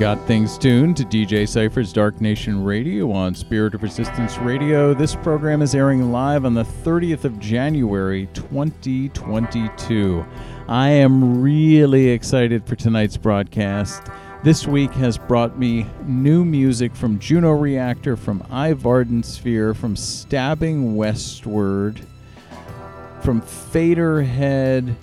Got things tuned to DJ Cypher's Dark Nation Radio on Spirit of Resistance Radio. This program is airing live on the 30th of January 2022. I am really excited for tonight's broadcast. This week has brought me new music from Juno Reactor, from I Sphere, from Stabbing Westward, from Faderhead,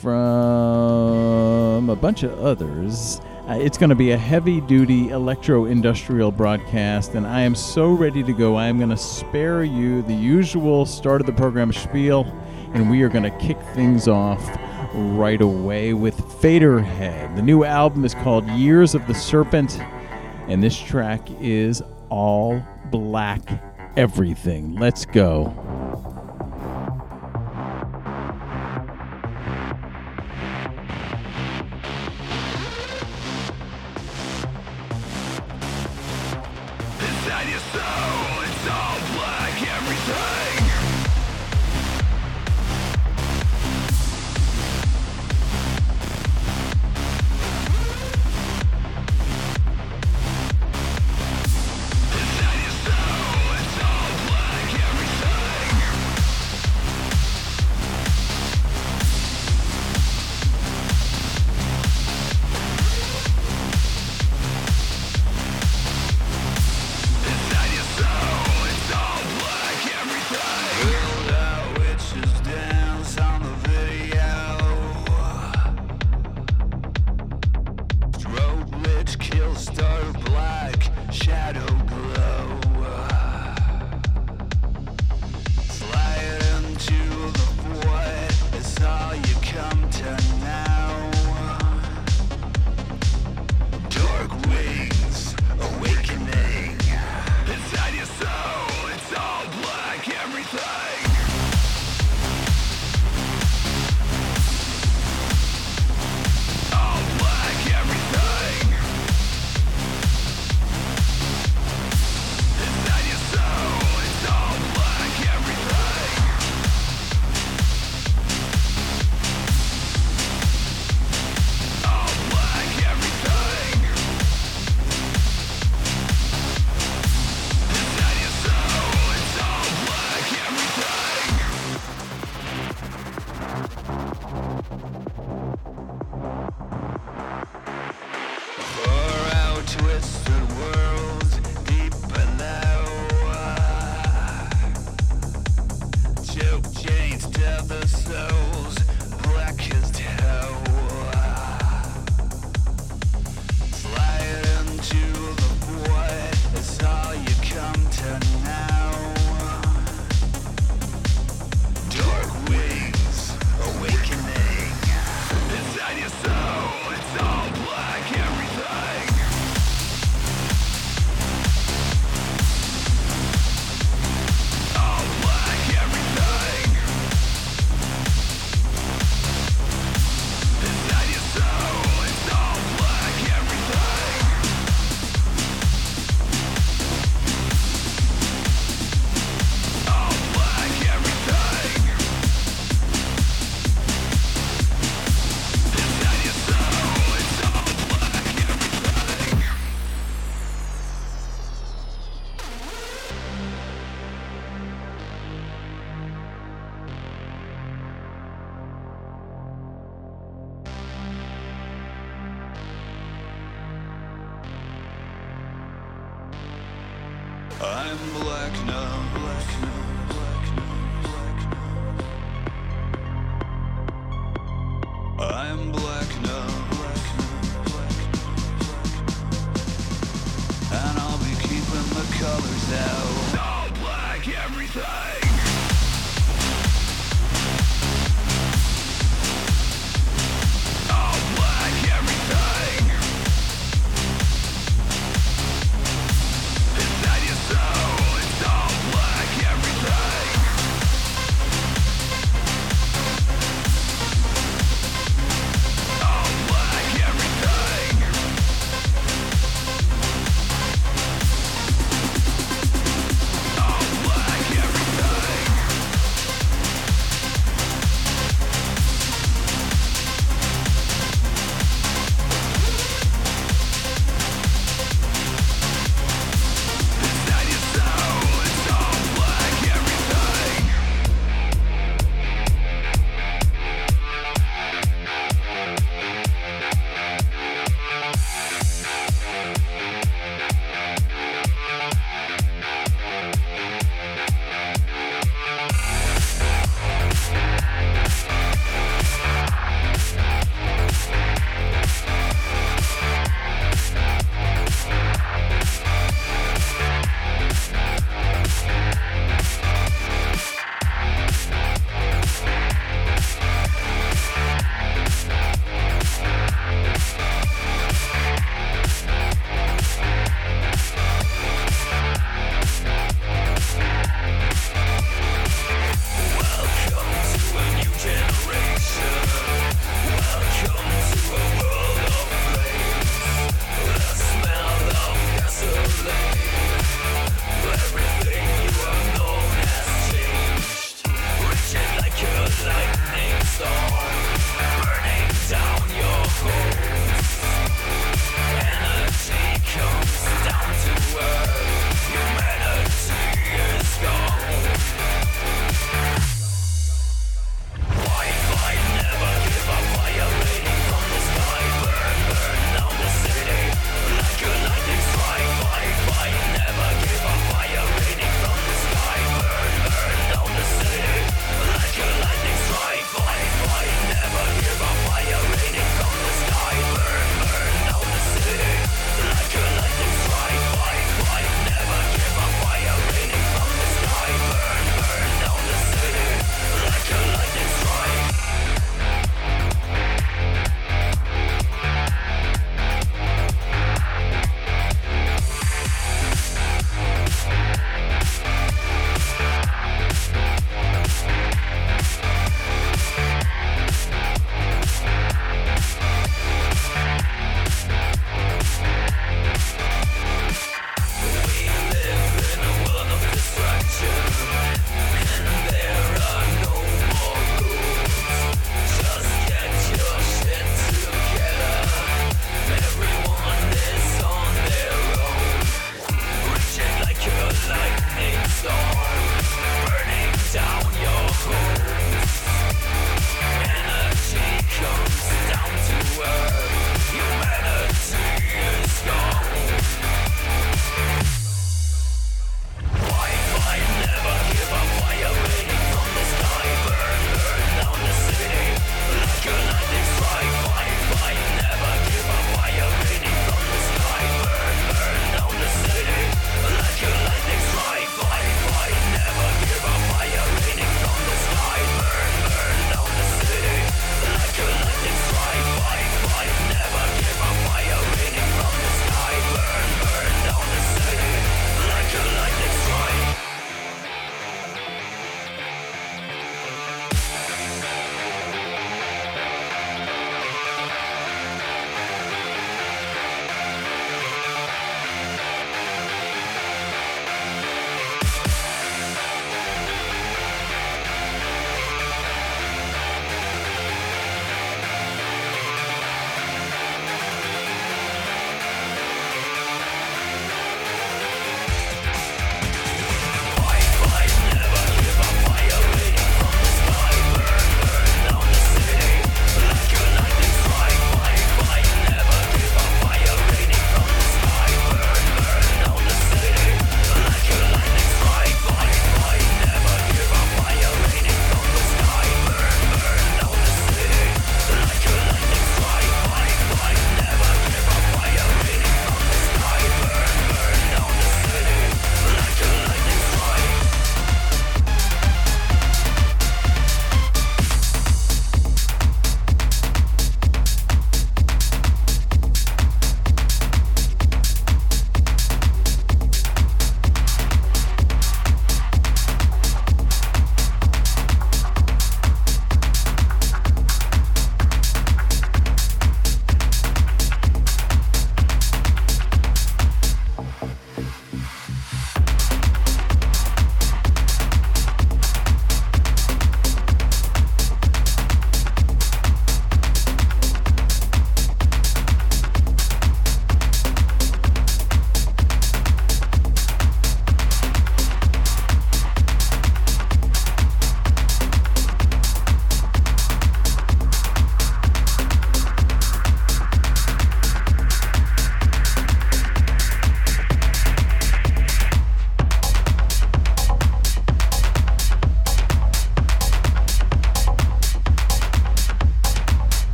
from a bunch of others. Uh, it's going to be a heavy duty electro industrial broadcast, and I am so ready to go. I am going to spare you the usual start of the program spiel, and we are going to kick things off right away with Faderhead. The new album is called Years of the Serpent, and this track is All Black Everything. Let's go.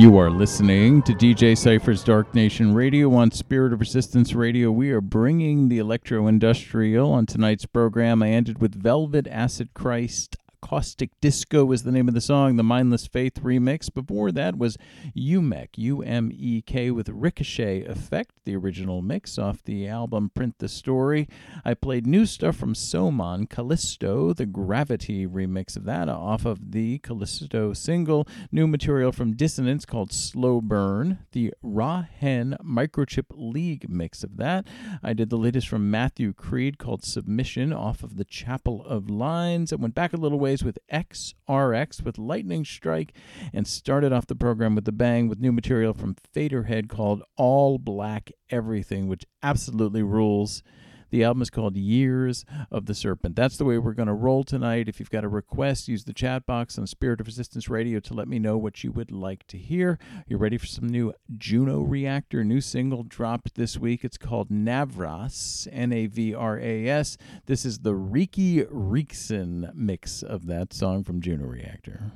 You are listening to DJ Cypher's Dark Nation Radio on Spirit of Resistance Radio. We are bringing the electro industrial on tonight's program. I ended with Velvet Acid Christ Caustic Disco was the name of the song, the Mindless Faith remix. Before that was Umek, U M E K, with Ricochet Effect, the original mix off the album Print the Story. I played new stuff from Somon, Callisto, the Gravity remix of that off of the Callisto single. New material from Dissonance called Slow Burn, the Raw Hen Microchip League mix of that. I did the latest from Matthew Creed called Submission off of the Chapel of Lines. I went back a little way with XRX with Lightning Strike and started off the program with the bang with new material from Faderhead called All Black Everything, which absolutely rules. The album is called Years of the Serpent. That's the way we're going to roll tonight. If you've got a request, use the chat box on Spirit of Resistance Radio to let me know what you would like to hear. You're ready for some new Juno Reactor, new single dropped this week. It's called Navras, N A V R A S. This is the Riki Reekson mix of that song from Juno Reactor.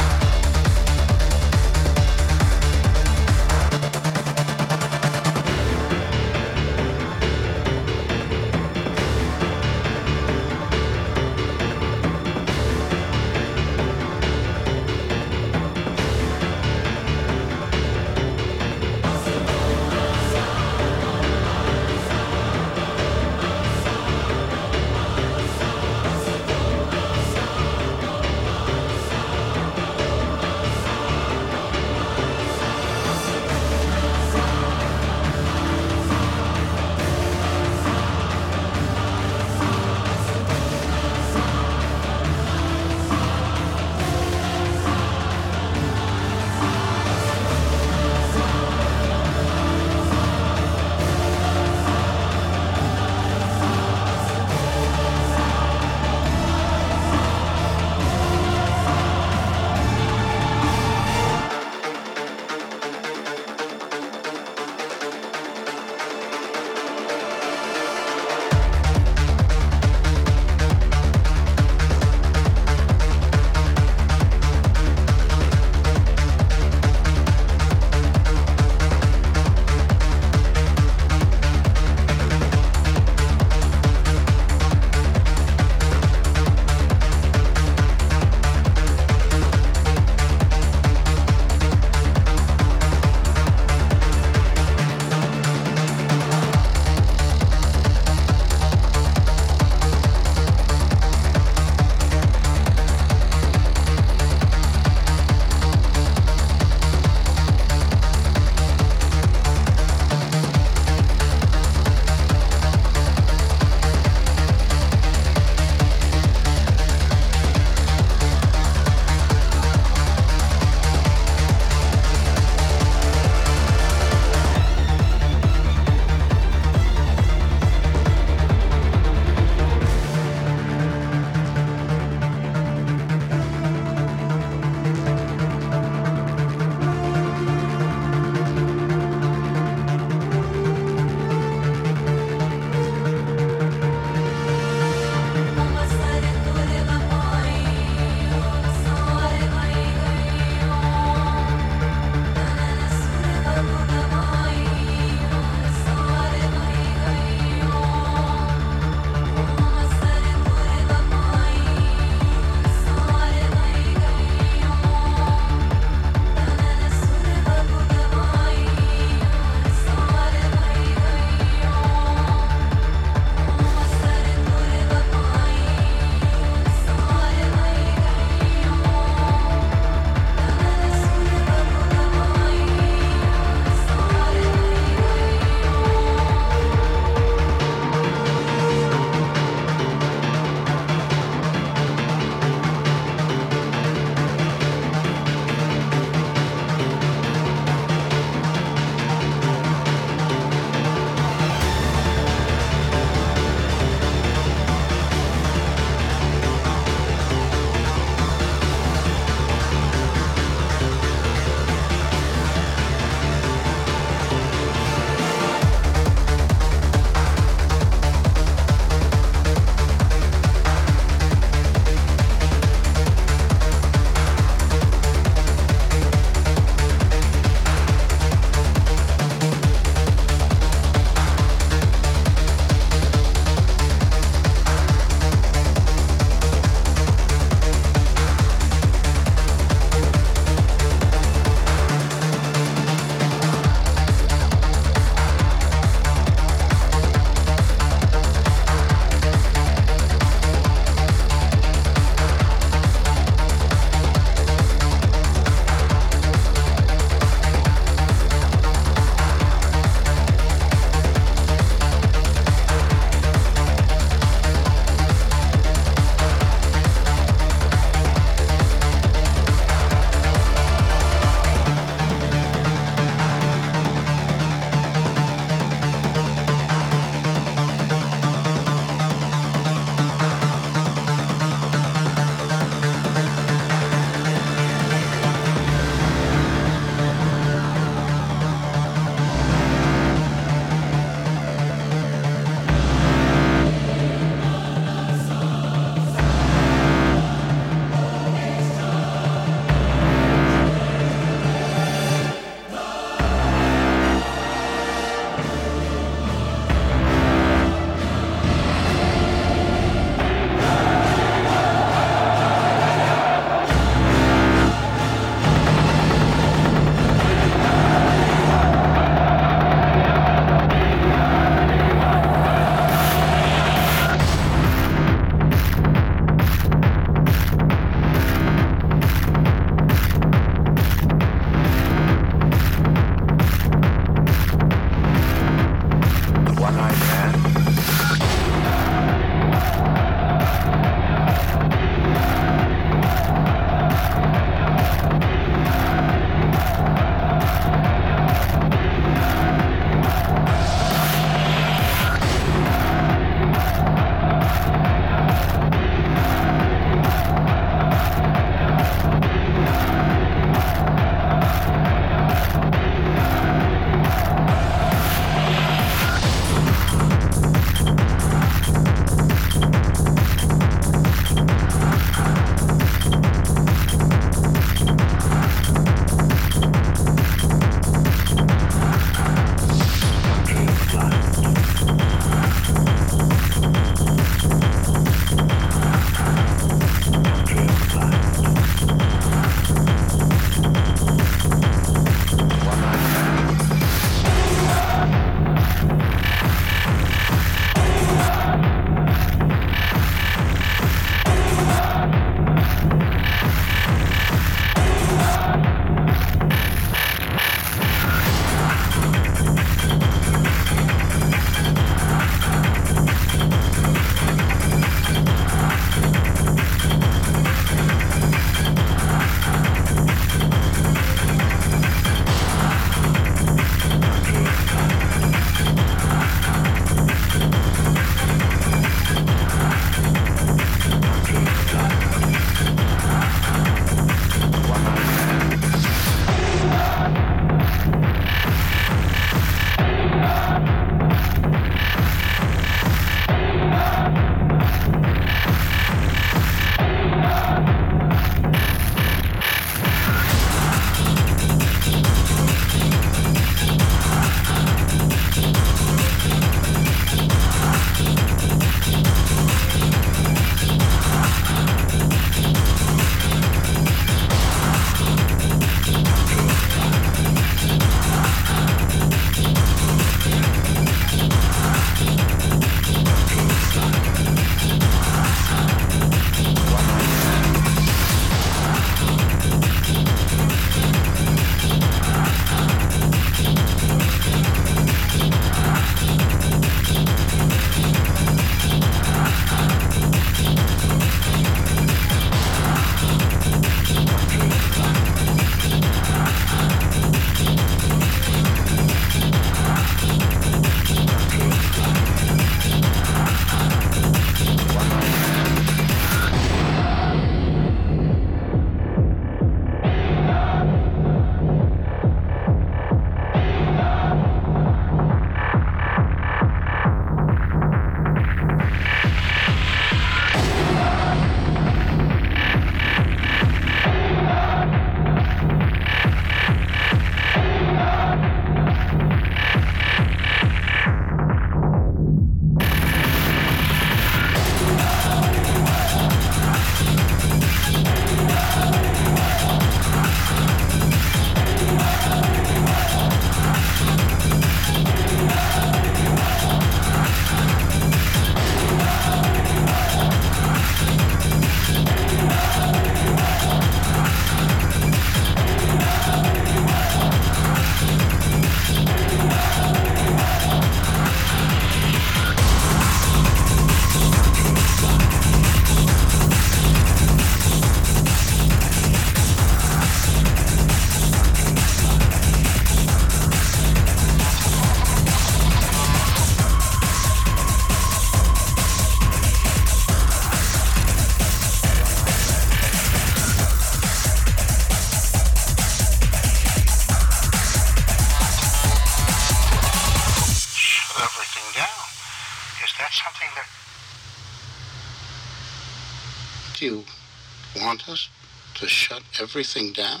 Everything down?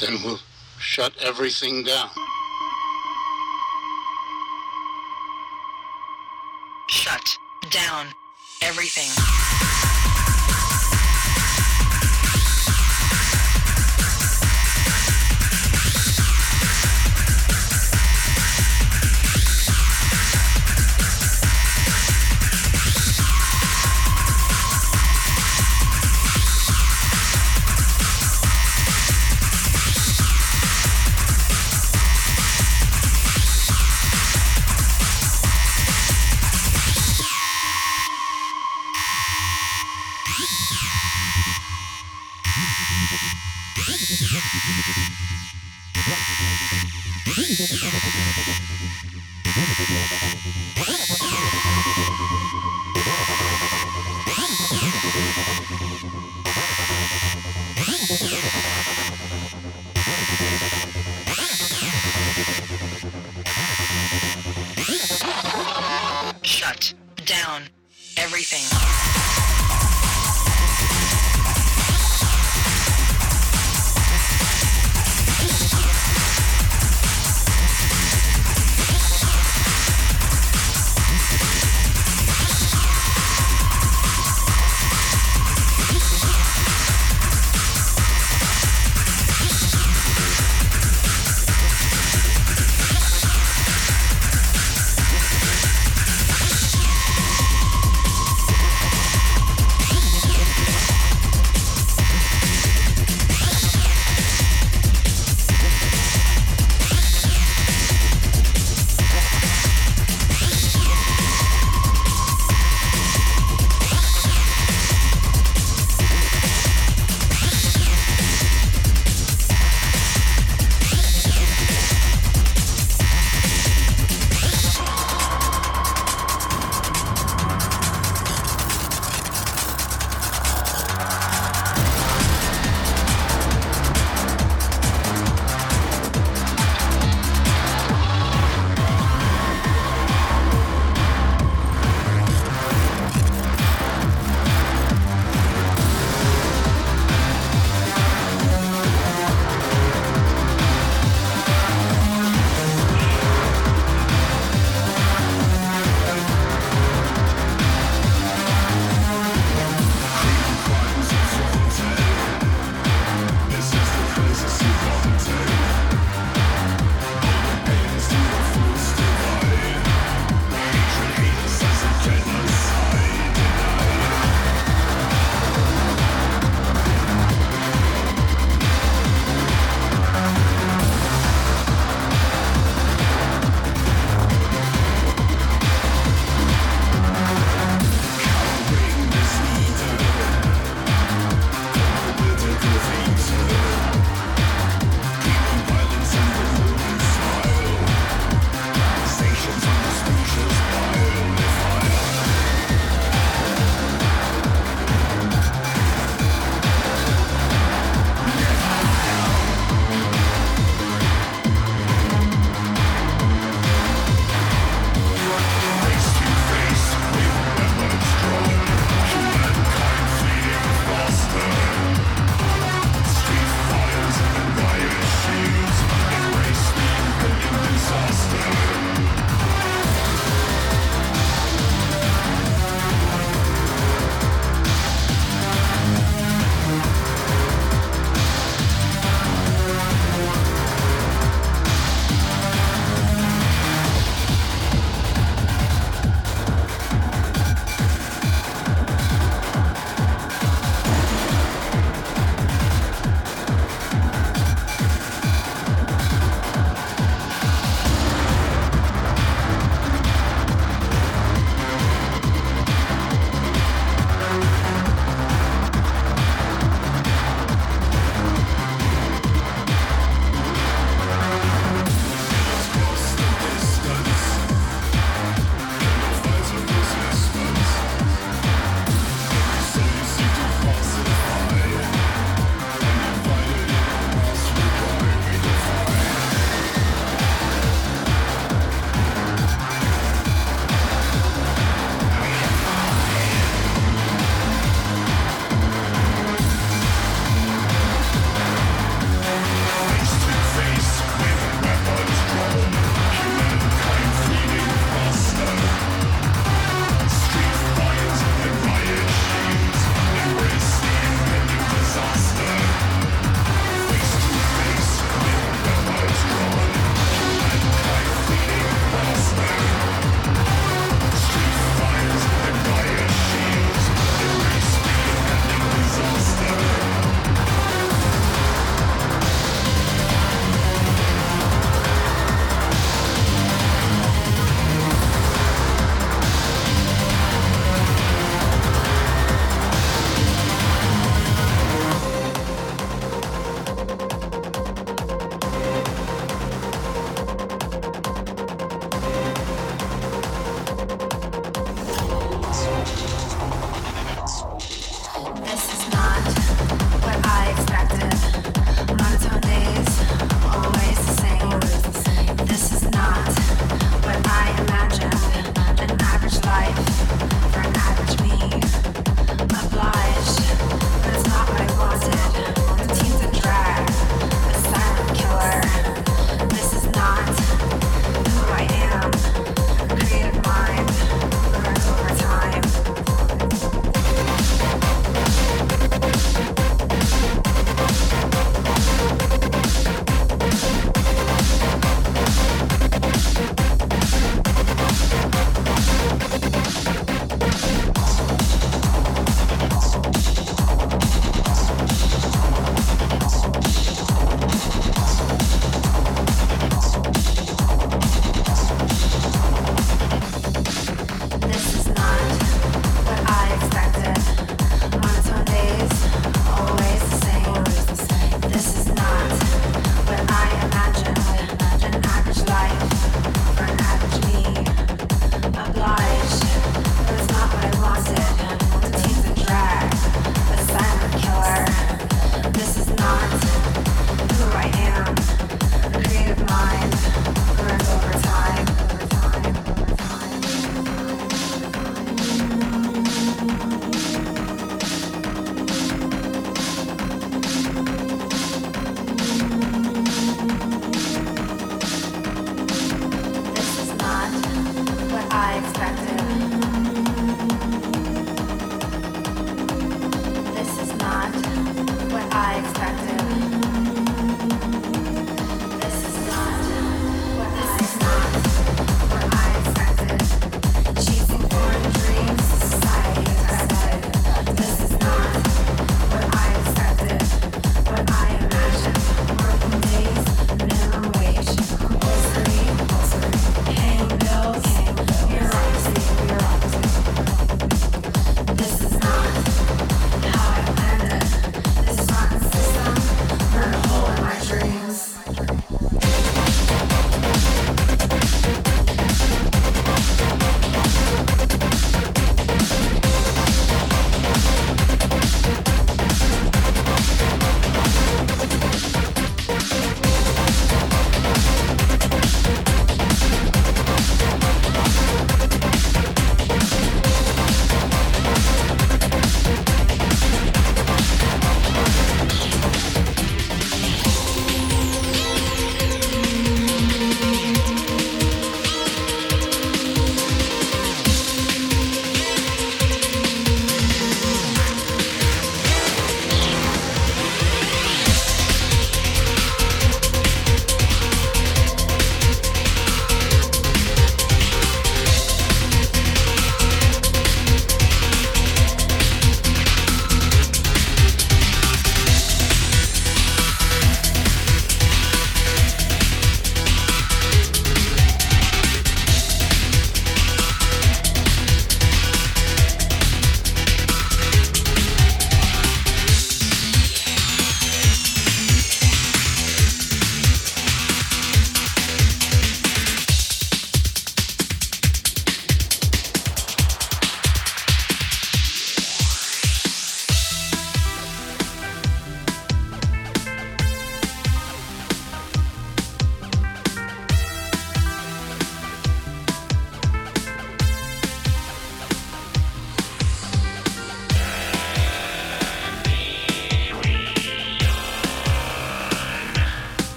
Then we'll shut everything down.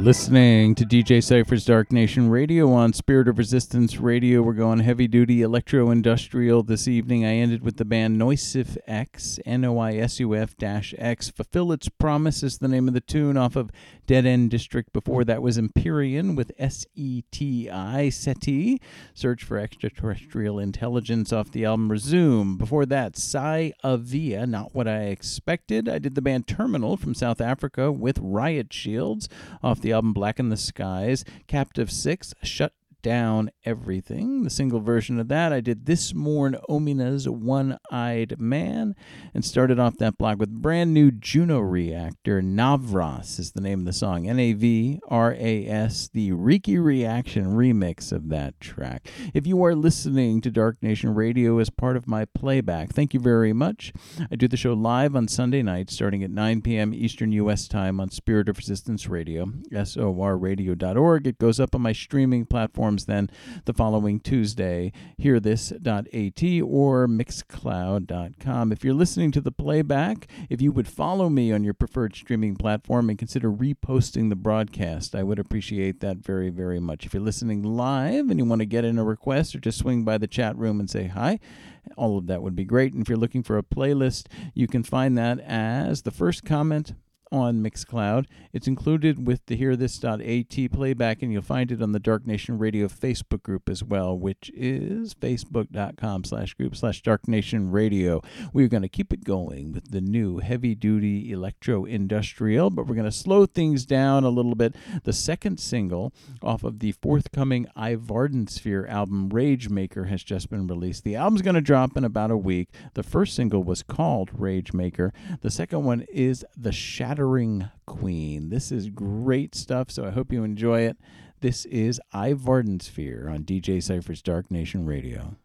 Listening to DJ Cypher's Dark Nation Radio on Spirit of Resistance Radio. We're going heavy duty electro industrial this evening. I ended with the band Noisuf-X, N O I S U F X. Fulfill Its Promise is the name of the tune off of Dead End District. Before that was Empyrean with S E T I, SETI, Search for Extraterrestrial Intelligence off the album Resume. Before that, Psy Avia, Not What I Expected. I did the band Terminal from South Africa with Riot Shields off the album Black in the Skies. Captive Six, Shut Down Everything. The single version of that, I did This Morn Omina's One Eyed Man and started off that block with brand new Juno Reactor. Navras is the name of the song. N A V R A S, the Riki Reaction remix of that track. If you are listening to Dark Nation Radio as part of my playback, thank you very much. I do the show live on Sunday night starting at 9 p.m. Eastern U.S. time on Spirit of Resistance Radio, sorradio.org. It goes up on my streaming platform platforms then the following Tuesday. HearThis.at or Mixcloud.com. If you're listening to the playback, if you would follow me on your preferred streaming platform and consider reposting the broadcast, I would appreciate that very, very much. If you're listening live and you want to get in a request or just swing by the chat room and say hi, all of that would be great. And if you're looking for a playlist, you can find that as the first comment on Mixcloud. It's included with the HearThis.at playback, and you'll find it on the Dark Nation Radio Facebook group as well, which is facebook.com slash group slash Dark Nation Radio. We're going to keep it going with the new heavy duty electro industrial, but we're going to slow things down a little bit. The second single off of the forthcoming iVardensphere album, Rage Maker, has just been released. The album's going to drop in about a week. The first single was called Rage Maker, the second one is The Shadow. Queen. This is great stuff, so I hope you enjoy it. This is iVardensphere on DJ Cypher's Dark Nation Radio.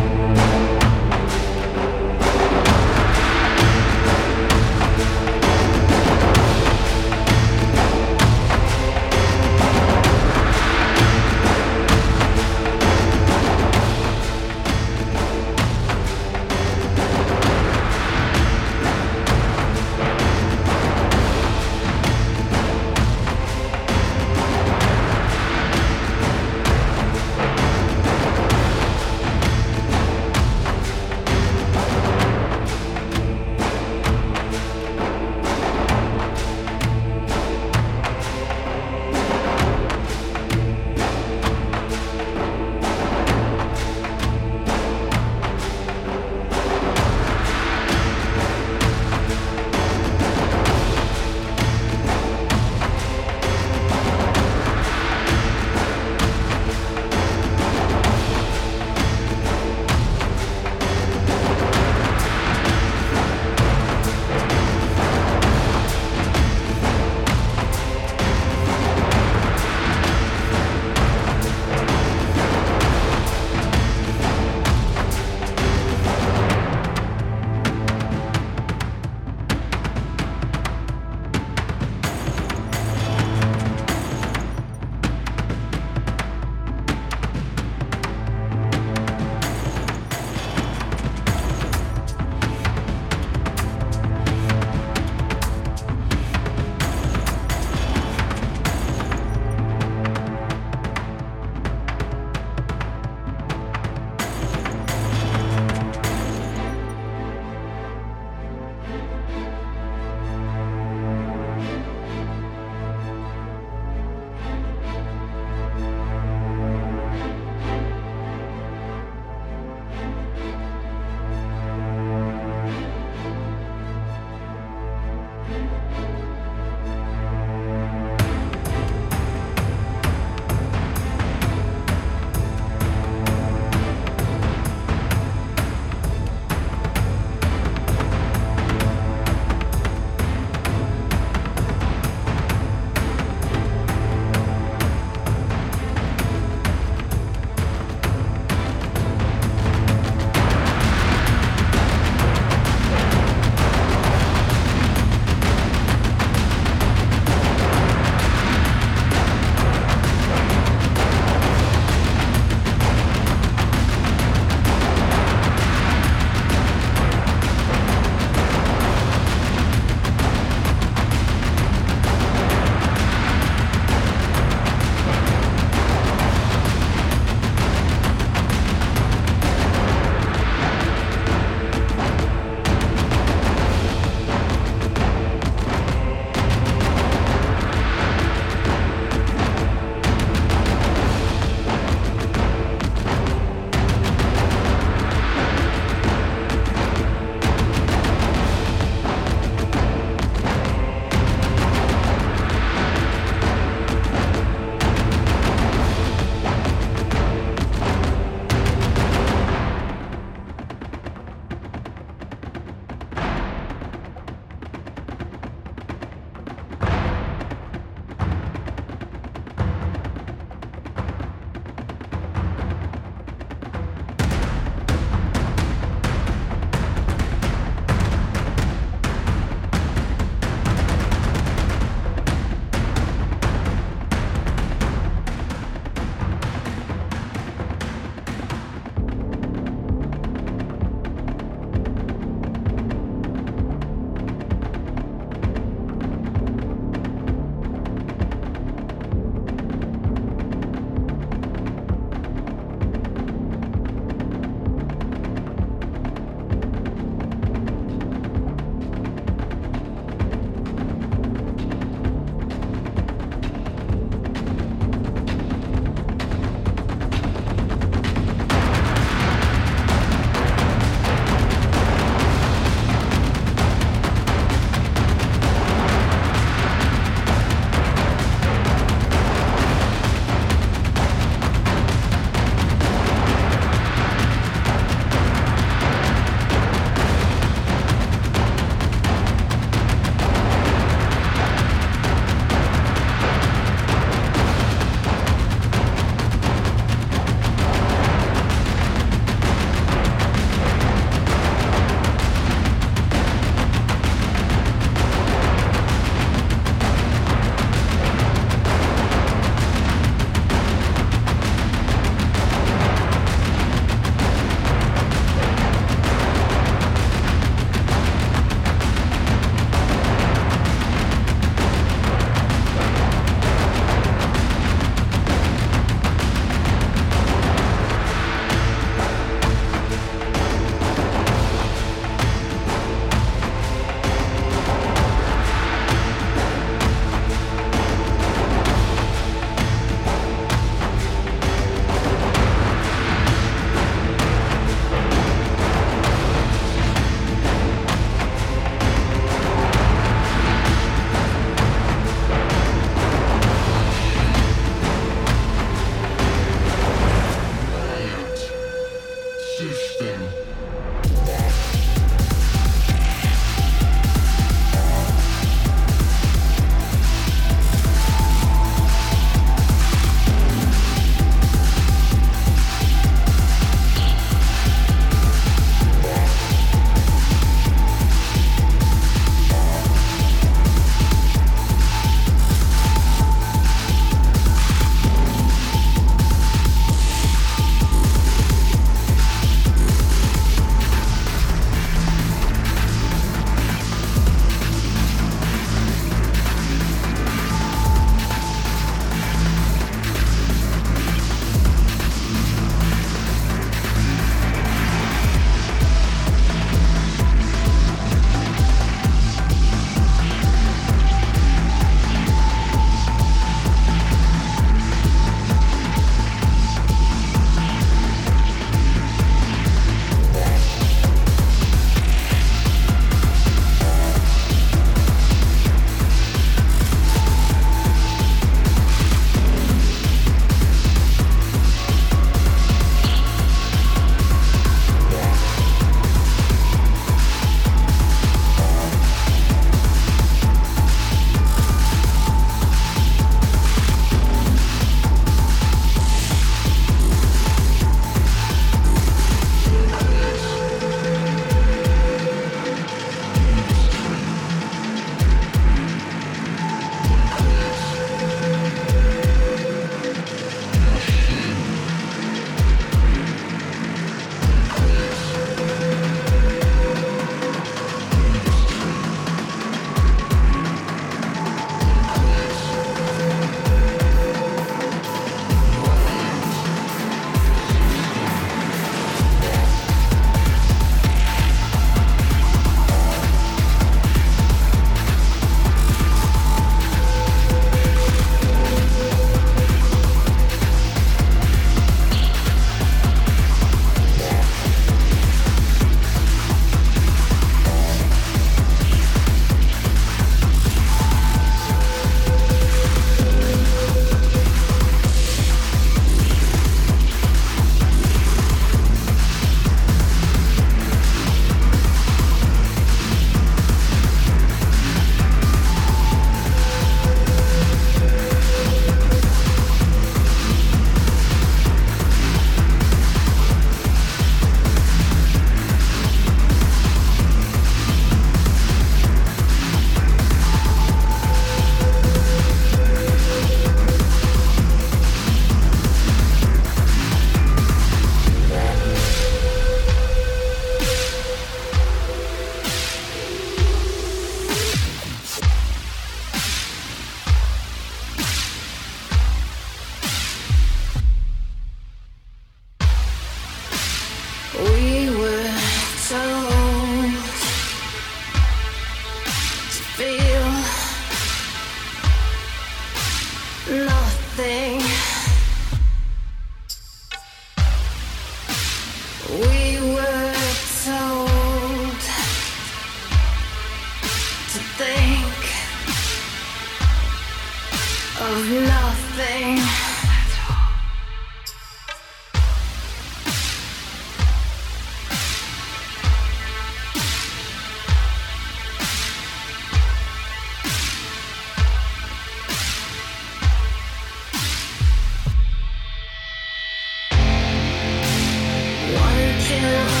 One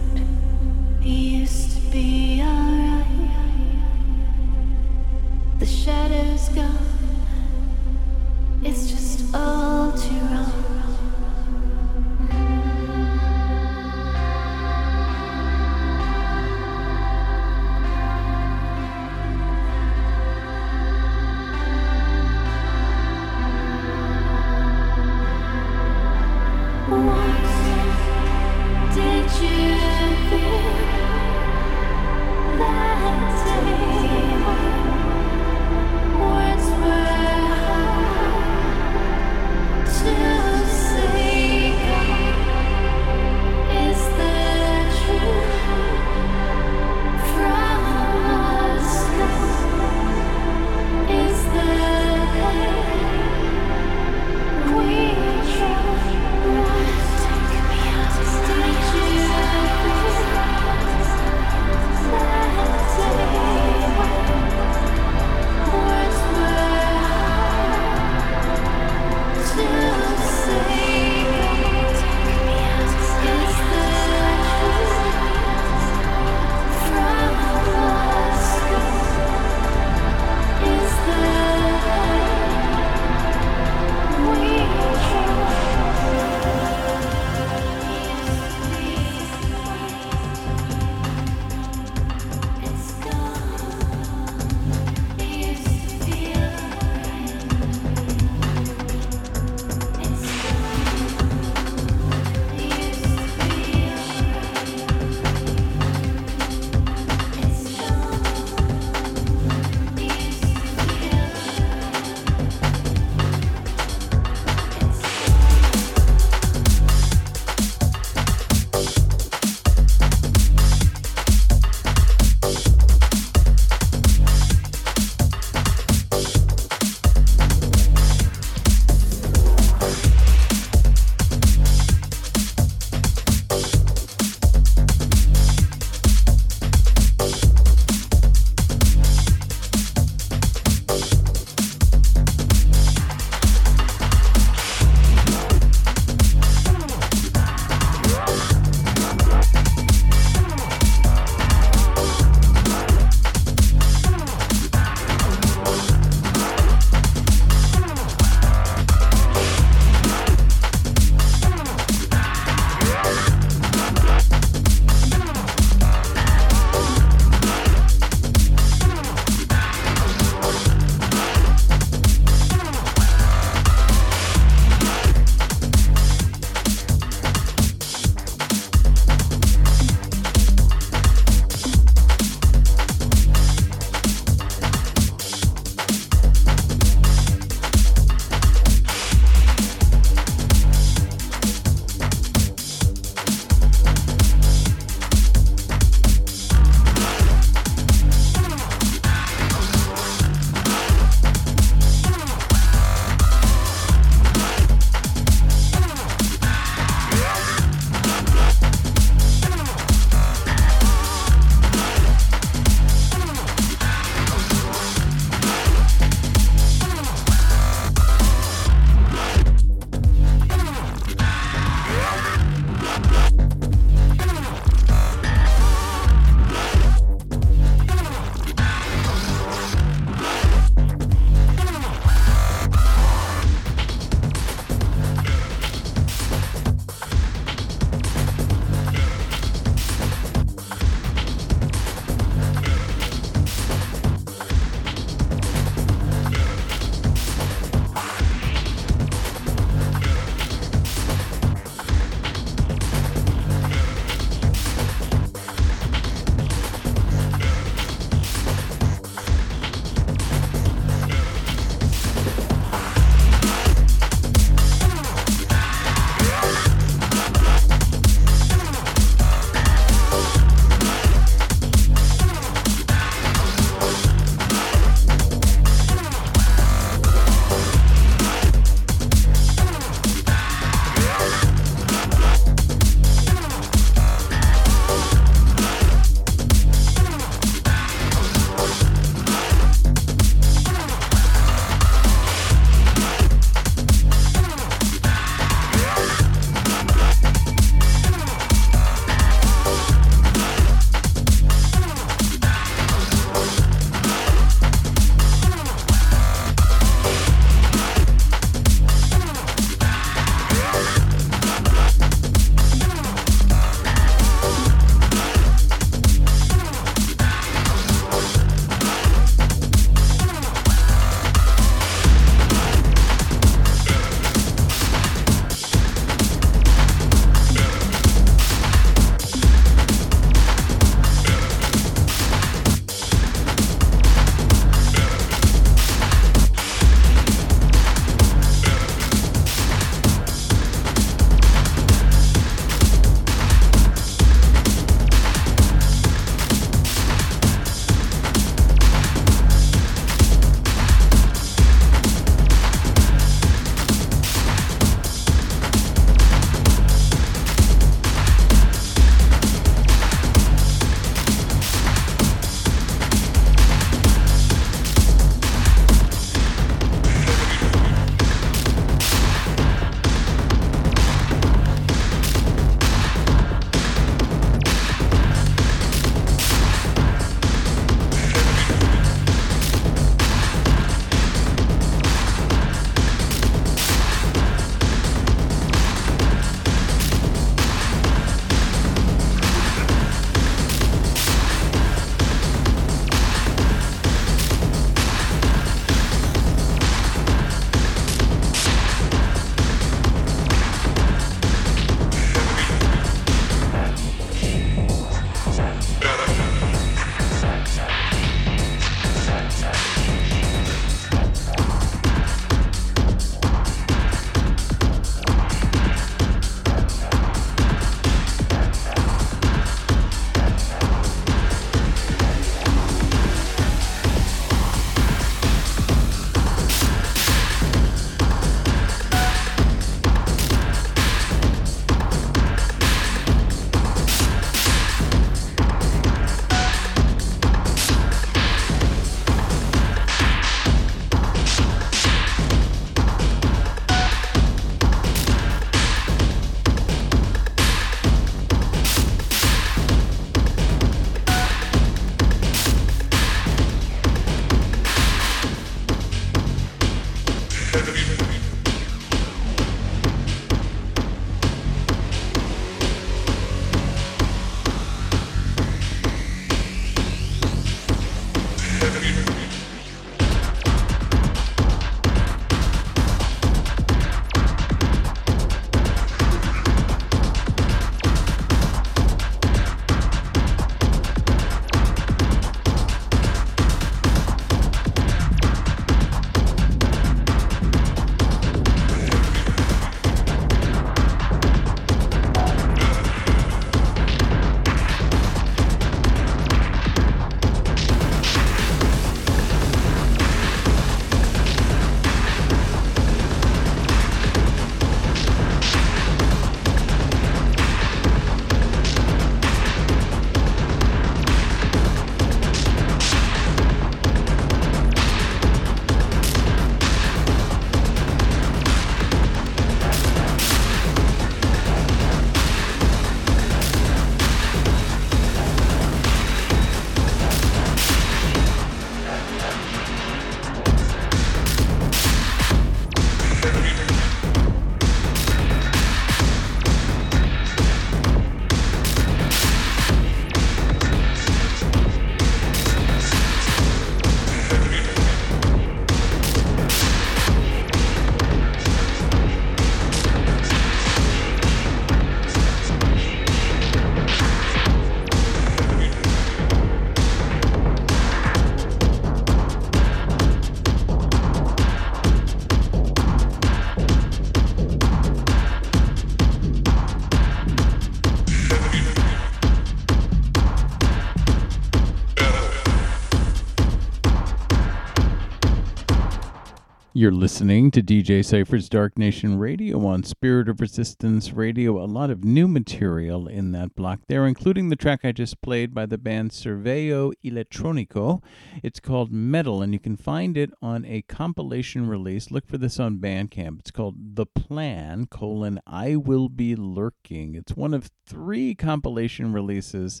You're listening to DJ Cypher's Dark Nation Radio on Spirit of Resistance Radio. A lot of new material in that block there, including the track I just played by the band Cervello Elettronico. It's called Metal, and you can find it on a compilation release. Look for this on Bandcamp. It's called The Plan, colon, I Will Be Lurking. It's one of three compilation releases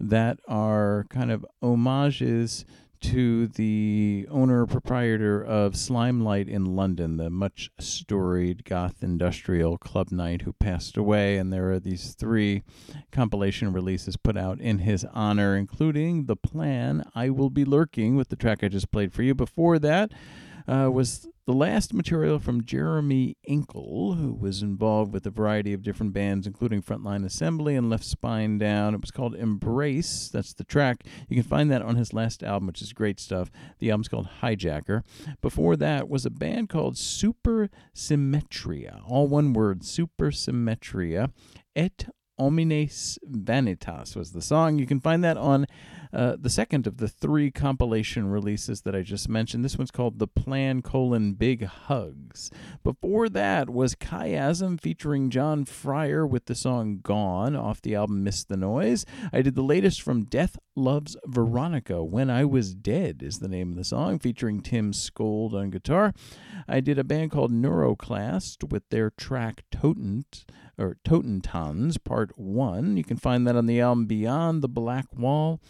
that are kind of homages to the owner proprietor of Slimelight in London, the much storied goth industrial club night who passed away. And there are these three compilation releases put out in his honor, including The Plan, I Will Be Lurking, with the track I just played for you. Before that, uh, was the last material from Jeremy Inkel, who was involved with a variety of different bands, including Front Line Assembly and Left Spine Down. It was called Embrace. That's the track. You can find that on his last album, which is great stuff. The album's called Hijacker. Before that was a band called Super Symmetria. All one word, Super Symmetria. Et Omnes Vanitas was the song. You can find that on uh, the second of the three compilation releases that I just mentioned. This one's called The Plan colon Big Hugs. Before that was Chiasm featuring John Fryer with the song Gone off the album Miss the Noise. I did the latest from Death Loves Veronica. When I Was Dead is the name of the song, featuring Tim Skold on guitar. I did a band called Neuroclast with their track Totent or Totentanz Part 1. You can find that on the album Beyond the Black Wall.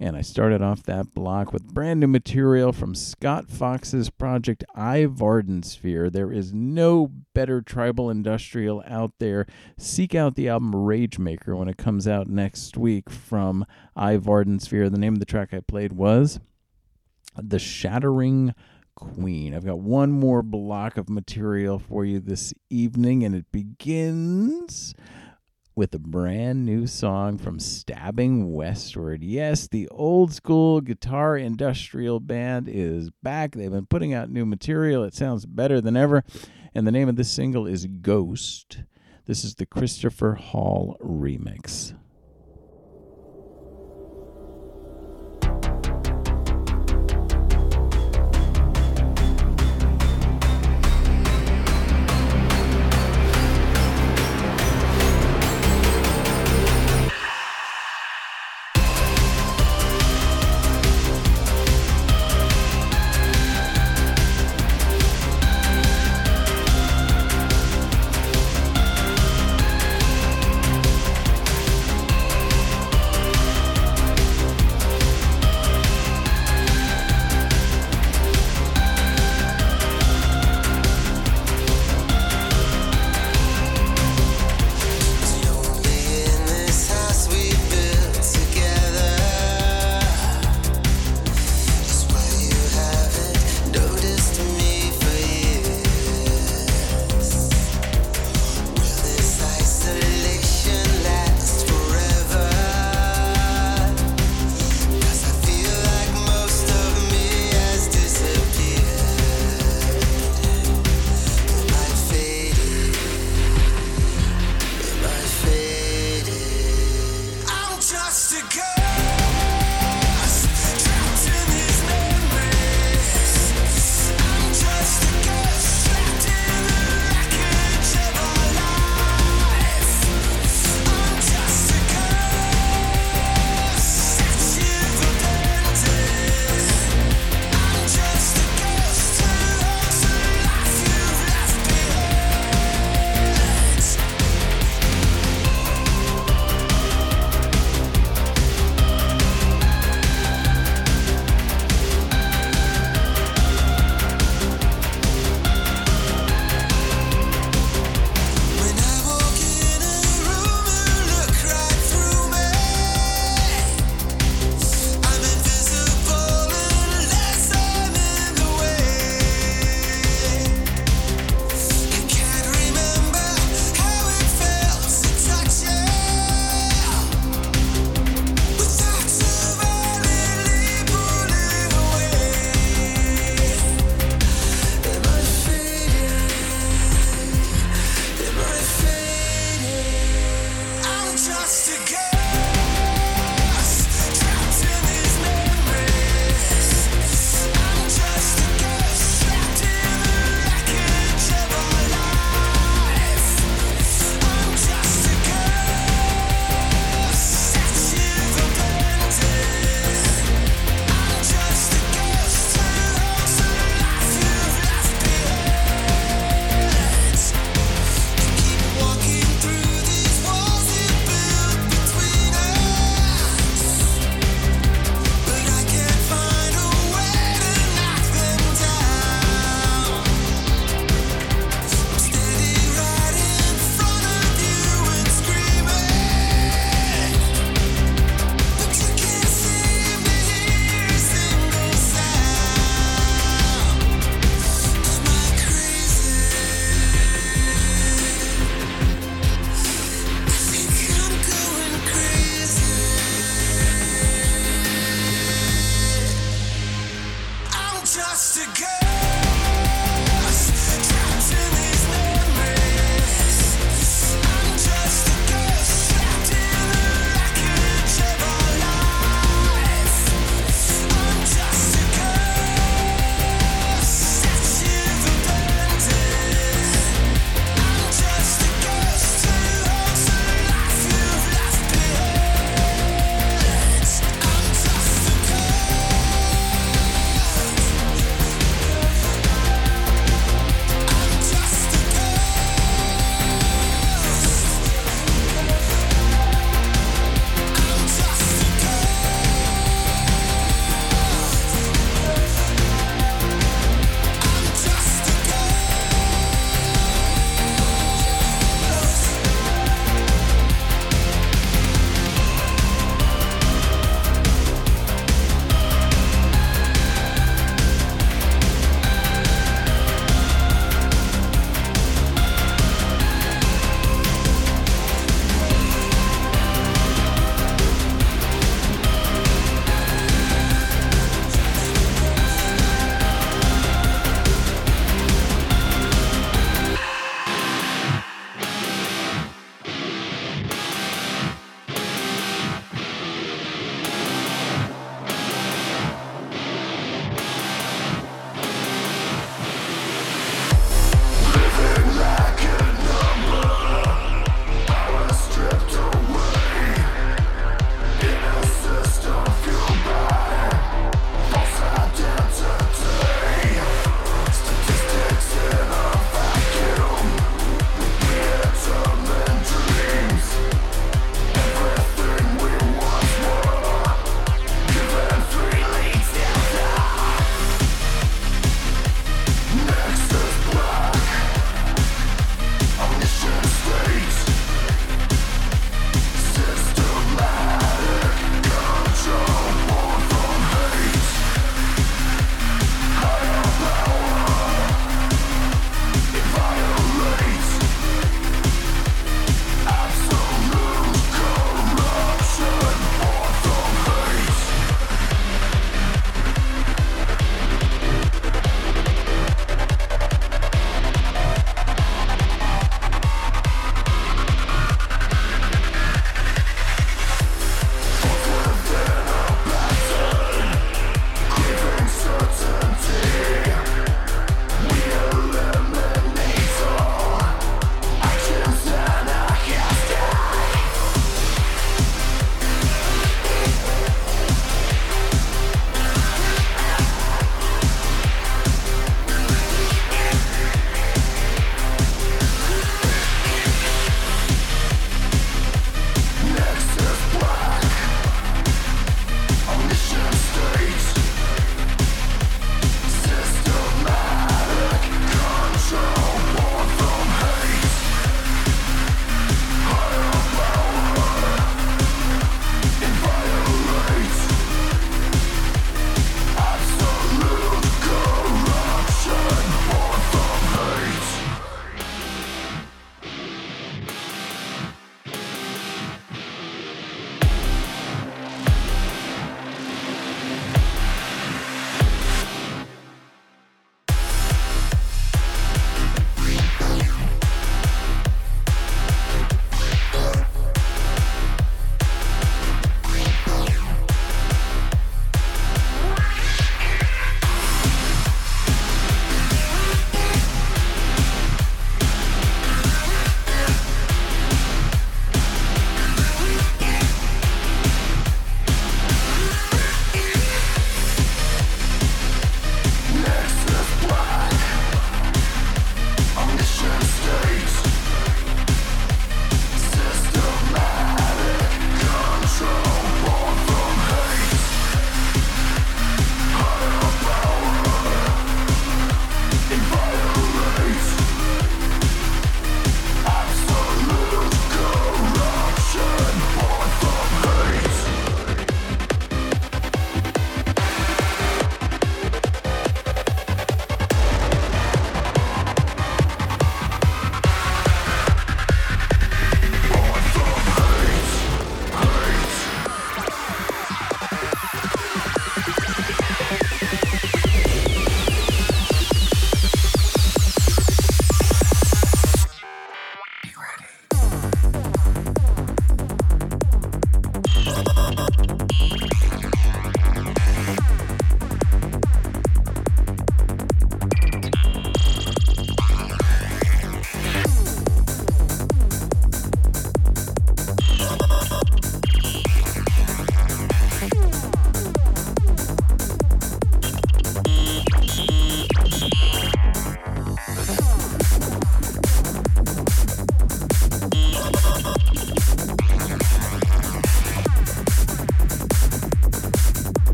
And I started off that block with brand new material from Scott Fox's project iVardensphere. There is no better tribal industrial out there. Seek out the album Ragemaker when it comes out next week from iVardensphere. The name of the track I played was The Shattering Queen. I've got one more block of material for you this evening, and it begins with a brand new song from Stabbing Westward. Yes, the old school guitar industrial band is back. They've been putting out new material. It sounds better than ever. And the name of this single is Ghost. This is the Christopher Hall remix.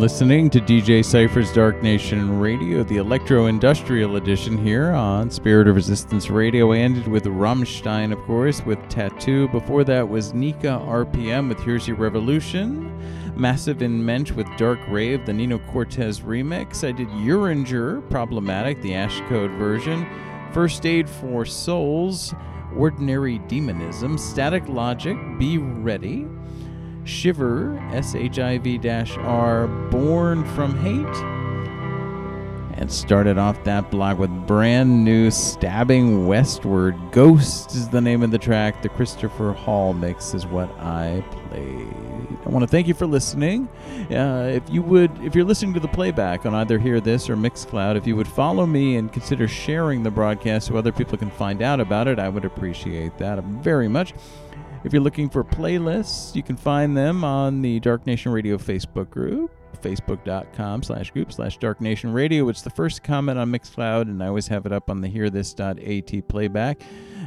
Listening to DJ Cypher's Dark Nation Radio, the electro industrial edition here on Spirit of Resistance Radio. I ended with Rammstein, of course, with Tattoo. Before that was Neikka RPM with Here's Your Revolution. Massiv in Mensch with Dark Rave, the Nino Cortez remix. I did Uringer, Problematic, the Ashcode version. First Aid for Souls, Ordinary Demonism. Static Logic, Be Ready. Shiver, S H I V R, Born from Hate. And started off that block with brand new Stabbing Westward. Ghost is the name of the track. The Christopher Hall mix is what I played. I want to thank you for listening. Uh, if you would, if you're listening to the playback on either Hear This or Mixcloud, if you would follow me and consider sharing the broadcast so other people can find out about it, I would appreciate that very much. If you're looking for playlists, you can find them on the Dark Nation Radio Facebook group, facebook.com slash group slash Dark Nation Radio. It's the first comment on Mixcloud, and I always have it up on the hearthis.at playback.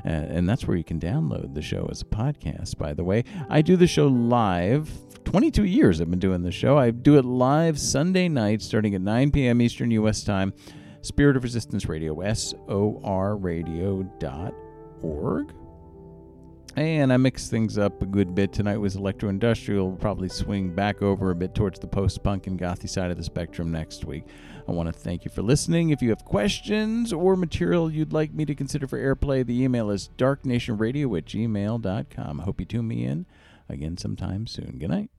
Uh, and that's where you can download the show as a podcast, by the way. I do the show live. 22 years I've been doing the show. I do it live Sunday night starting at 9 p.m. Eastern U.S. time. Spirit of Resistance Radio, S O R radio dot org. And I mixed things up a good bit. Tonight was electro industrial. We'll probably swing back over a bit towards the post punk and gothy side of the spectrum next week. I want to thank you for listening. If you have questions or material you'd like me to consider for airplay, the email is darknationradio at gmail.com. Hope you tune me in again sometime soon. Good night.